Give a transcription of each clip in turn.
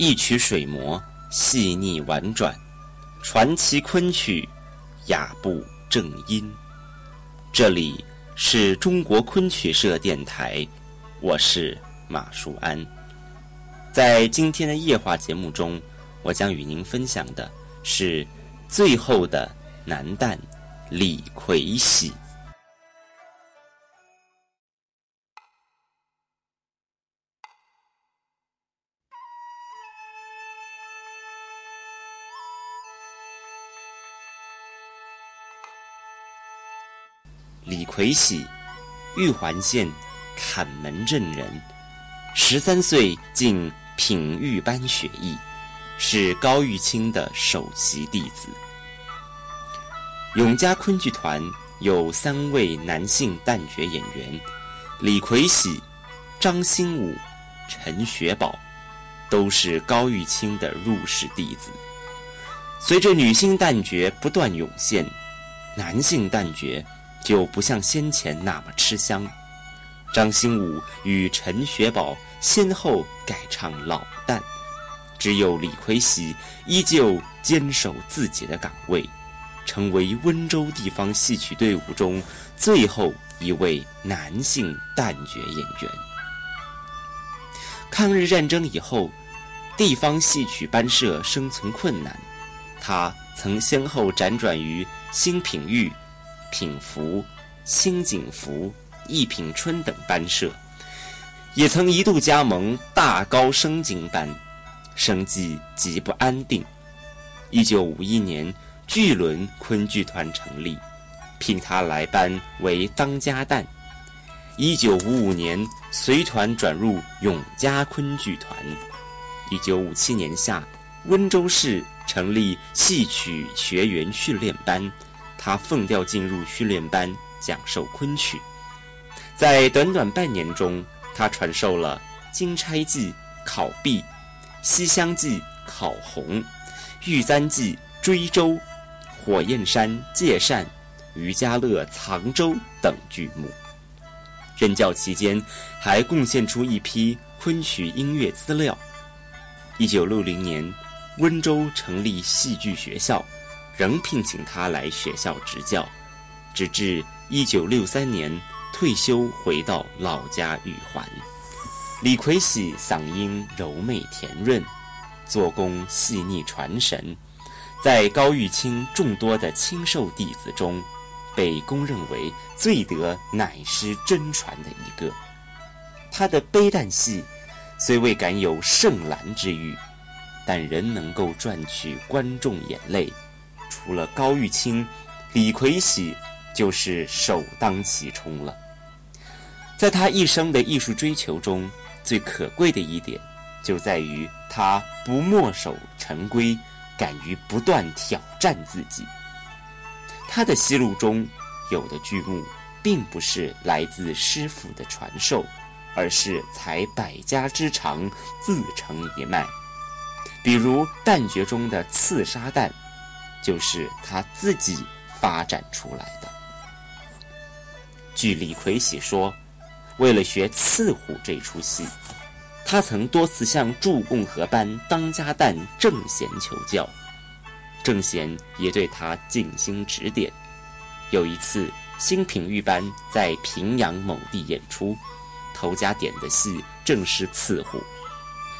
一曲水磨，细腻婉转，传奇昆曲，雅步正音。这里是中国昆曲社电台，我是马树安。在今天的夜话节目中，我将与您分享的是最后的男旦李逵戏。李逵喜，玉环县坎门镇人，十三岁进品玉班学艺，是高玉清的首席弟子。永嘉昆剧团有三位男性旦角演员：李逵喜、张新武、陈学宝，都是高玉清的入室弟子。随着女性旦角不断涌现，男性旦角。就不像先前那么吃香。张新武与陈学宝先后改唱老旦，只有李逵喜依旧坚守自己的岗位，成为温州地方戏曲队伍中最后一位男性旦角演员。抗日战争以后，地方戏曲班社生存困难，他曾先后辗转于新品玉。品福、新景福、一品春等班社，也曾一度加盟大高升京班，生计极不安定。一九五一年，巨轮昆剧团成立，聘他来班为当家旦。一九五五年，随团转入永嘉昆剧团。一九五七年夏，温州市成立戏曲学员训练班。他奉调进入训练班讲授昆曲，在短短半年中，他传授了《金钗记》考毕，《西厢记》考红，《玉簪记》追舟，《火焰山》借扇，《渔家乐》藏舟等剧目。任教期间，还贡献出一批昆曲音乐资料。一九六零年，温州成立戏剧学校。仍聘请他来学校执教，直至一九六三年退休，回到老家玉环。李逵喜嗓音柔媚甜润，做工细腻传神，在高玉清众多的清授弟子中，被公认为最得乃师真传的一个。他的悲旦戏虽未敢有圣兰之誉，但仍能够赚取观众眼泪。除了高玉清，李逵喜就是首当其冲了。在他一生的艺术追求中，最可贵的一点，就在于他不墨守成规，敢于不断挑战自己。他的戏路中，有的剧目并不是来自师傅的传授，而是采百家之长，自成一脉。比如旦角中的刺杀旦。就是他自己发展出来的。据李逵喜说，为了学刺虎这出戏，他曾多次向祝共和班当家旦郑贤求教，郑贤也对他尽心指点。有一次，新品玉班在平阳某地演出，头家点的戏正是刺虎，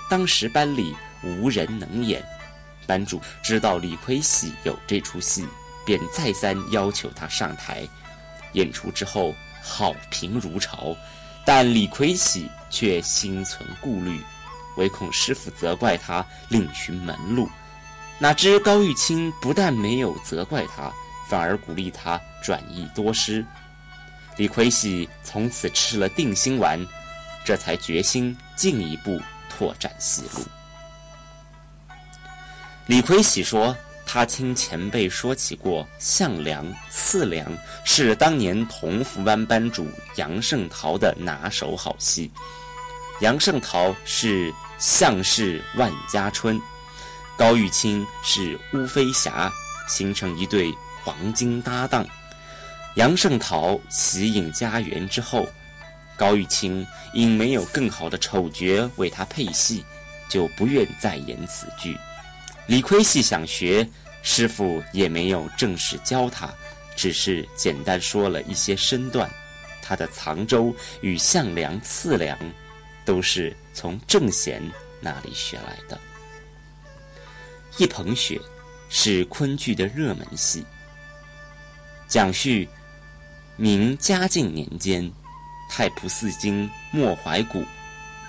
当时班里无人能演。班主知道李逵喜有这出戏，便再三要求他上台。演出之后，好评如潮，但李逵喜却心存顾虑，唯恐师傅责怪他另寻门路。哪知高玉清不但没有责怪他，反而鼓励他转艺多师。李逵喜从此吃了定心丸，这才决心进一步拓展戏路。李逵喜说：“他听前辈说起过，项梁、次梁是当年同福班班主杨胜陶的拿手好戏。杨胜陶是项氏万家春，高玉清是乌飞霞，形成一对黄金搭档。杨胜陶喜隐家园之后，高玉清因没有更好的丑角为他配戏，就不愿再演此剧。李逵细想学，师傅也没有正式教他，只是简单说了一些身段。他的藏舟与项梁、刺梁，都是从郑贤那里学来的。一捧雪是昆剧的热门戏。蒋旭，明嘉靖年间，太仆寺京莫怀古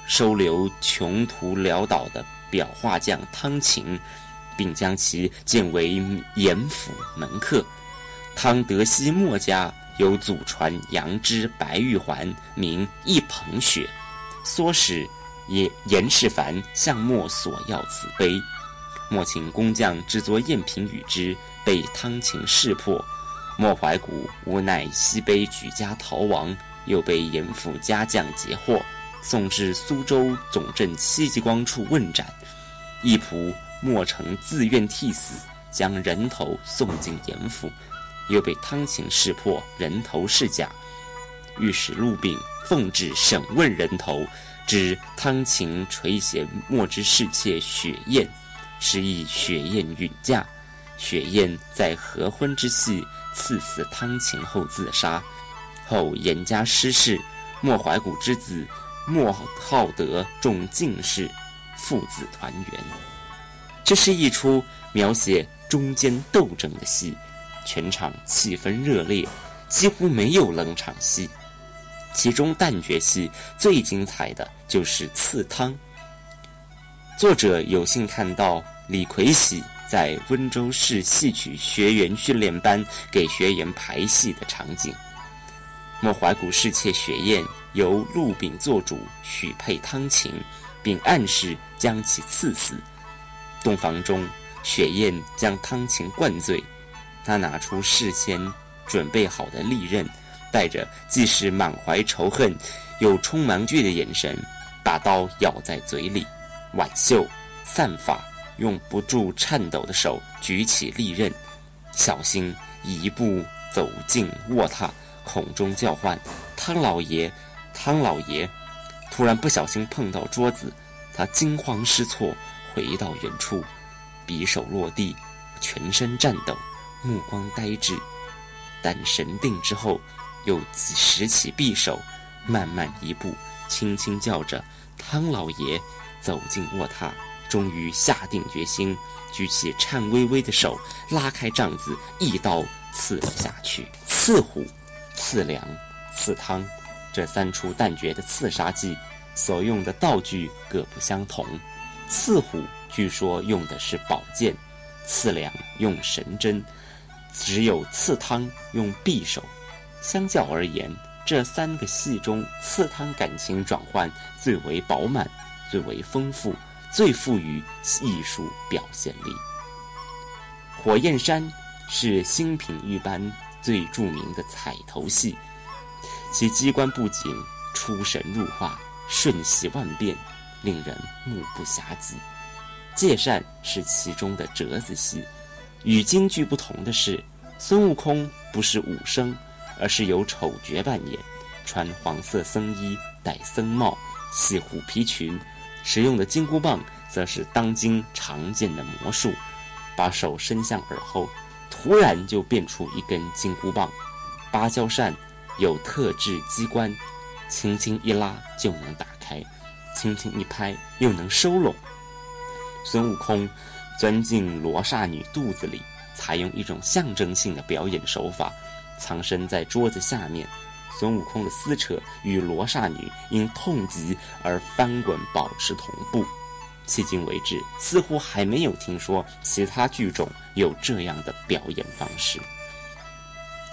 收留穷途潦倒的裱画匠汤勤。并将其建为严府门客。汤德西墨家有祖传杨枝白玉环，名一捧雪。唆使严严世蕃向墨索要此碑，莫请工匠制作赝品与之，被汤勤识破。莫怀古无奈西碑举家逃亡，又被严府家将截获，送至苏州总镇戚继光处问斩。一仆。莫成自愿替死，将人头送进严府，又被汤勤识破人头是假，御史陆炳奉旨审问人头，知汤勤垂涎莫之侍妾雪雁，是以雪雁允嫁。雪雁在合婚之夕赐死汤勤后自杀，后严家失势，莫怀古之子莫浩德中进士，父子团圆。这是一出描写中间斗争的戏，全场气氛热烈，几乎没有冷场戏。其中旦角戏最精彩的就是刺汤。作者有幸看到李逵喜在温州市戏曲学员训练班给学员排戏的场景。莫怀古侍妾雪雁由陆炳做主许配汤勤，并暗示将其赐死。洞房中，雪雁将汤勤灌醉，他拿出事先准备好的利刃，带着既是满怀仇恨又充满惧的眼神，把刀咬在嘴里，挽袖散发，用不住颤抖的手举起利刃，小心一步走进卧榻，口中叫唤：“汤老爷，汤老爷！”突然不小心碰到桌子，他惊慌失措。回到原处，匕首落地，全身颤抖，目光呆滞。但神定之后，又拾起匕首，慢慢一步，轻轻叫着“汤老爷”，走进卧榻，终于下定决心，举起颤巍巍的手，拉开帐子，一刀刺了下去。刺虎、刺梁、刺汤，这三出旦角的刺杀技，所用的道具各不相同。刺虎据说用的是宝剑，刺梁用神针，只有刺汤用匕首。相较而言，这三个戏中，刺汤感情转换最为饱满，最为丰富，最富于艺术表现力。火焰山是新品玉班最著名的彩头戏，其机关布景出神入化，瞬息万变。令人目不暇接。借扇是其中的折子戏，与京剧不同的是，孙悟空不是武生，而是由丑角扮演，穿黄色僧衣，戴僧帽，系虎皮裙，使用的金箍棒则是当今常见的魔术，把手伸向耳后，突然就变出一根金箍棒。芭蕉扇有特制机关，轻轻一拉就能打开。轻轻一拍，又能收拢。孙悟空钻进罗刹女肚子里，采用一种象征性的表演手法，藏身在桌子下面。孙悟空的撕扯与罗刹女因痛击而翻滚保持同步。迄今为止，似乎还没有听说其他剧种有这样的表演方式。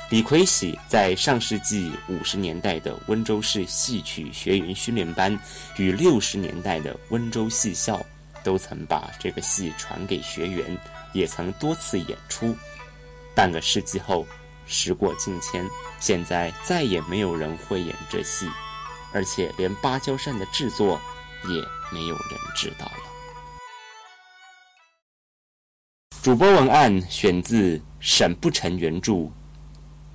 李逵喜在上世纪五十年代的温州市戏曲学员训练班与六十年代的温州戏校，都曾把这个戏传给学员，也曾多次演出。半个世纪后，时过境迁，现在再也没有人会演这戏，而且连芭蕉扇的制作也没有人知道了。主播文案选自沈不成原著。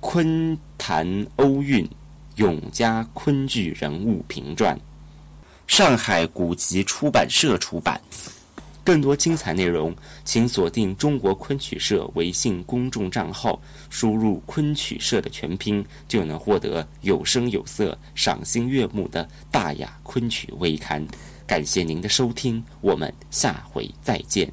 昆坛欧韵，永嘉昆剧人物评传。上海古籍出版社出版。更多精彩内容，请锁定中国昆曲社微信公众账号，输入“昆曲社”的全拼，就能获得有声有色、赏心悦目的大雅昆曲微刊。感谢您的收听，我们下回再见。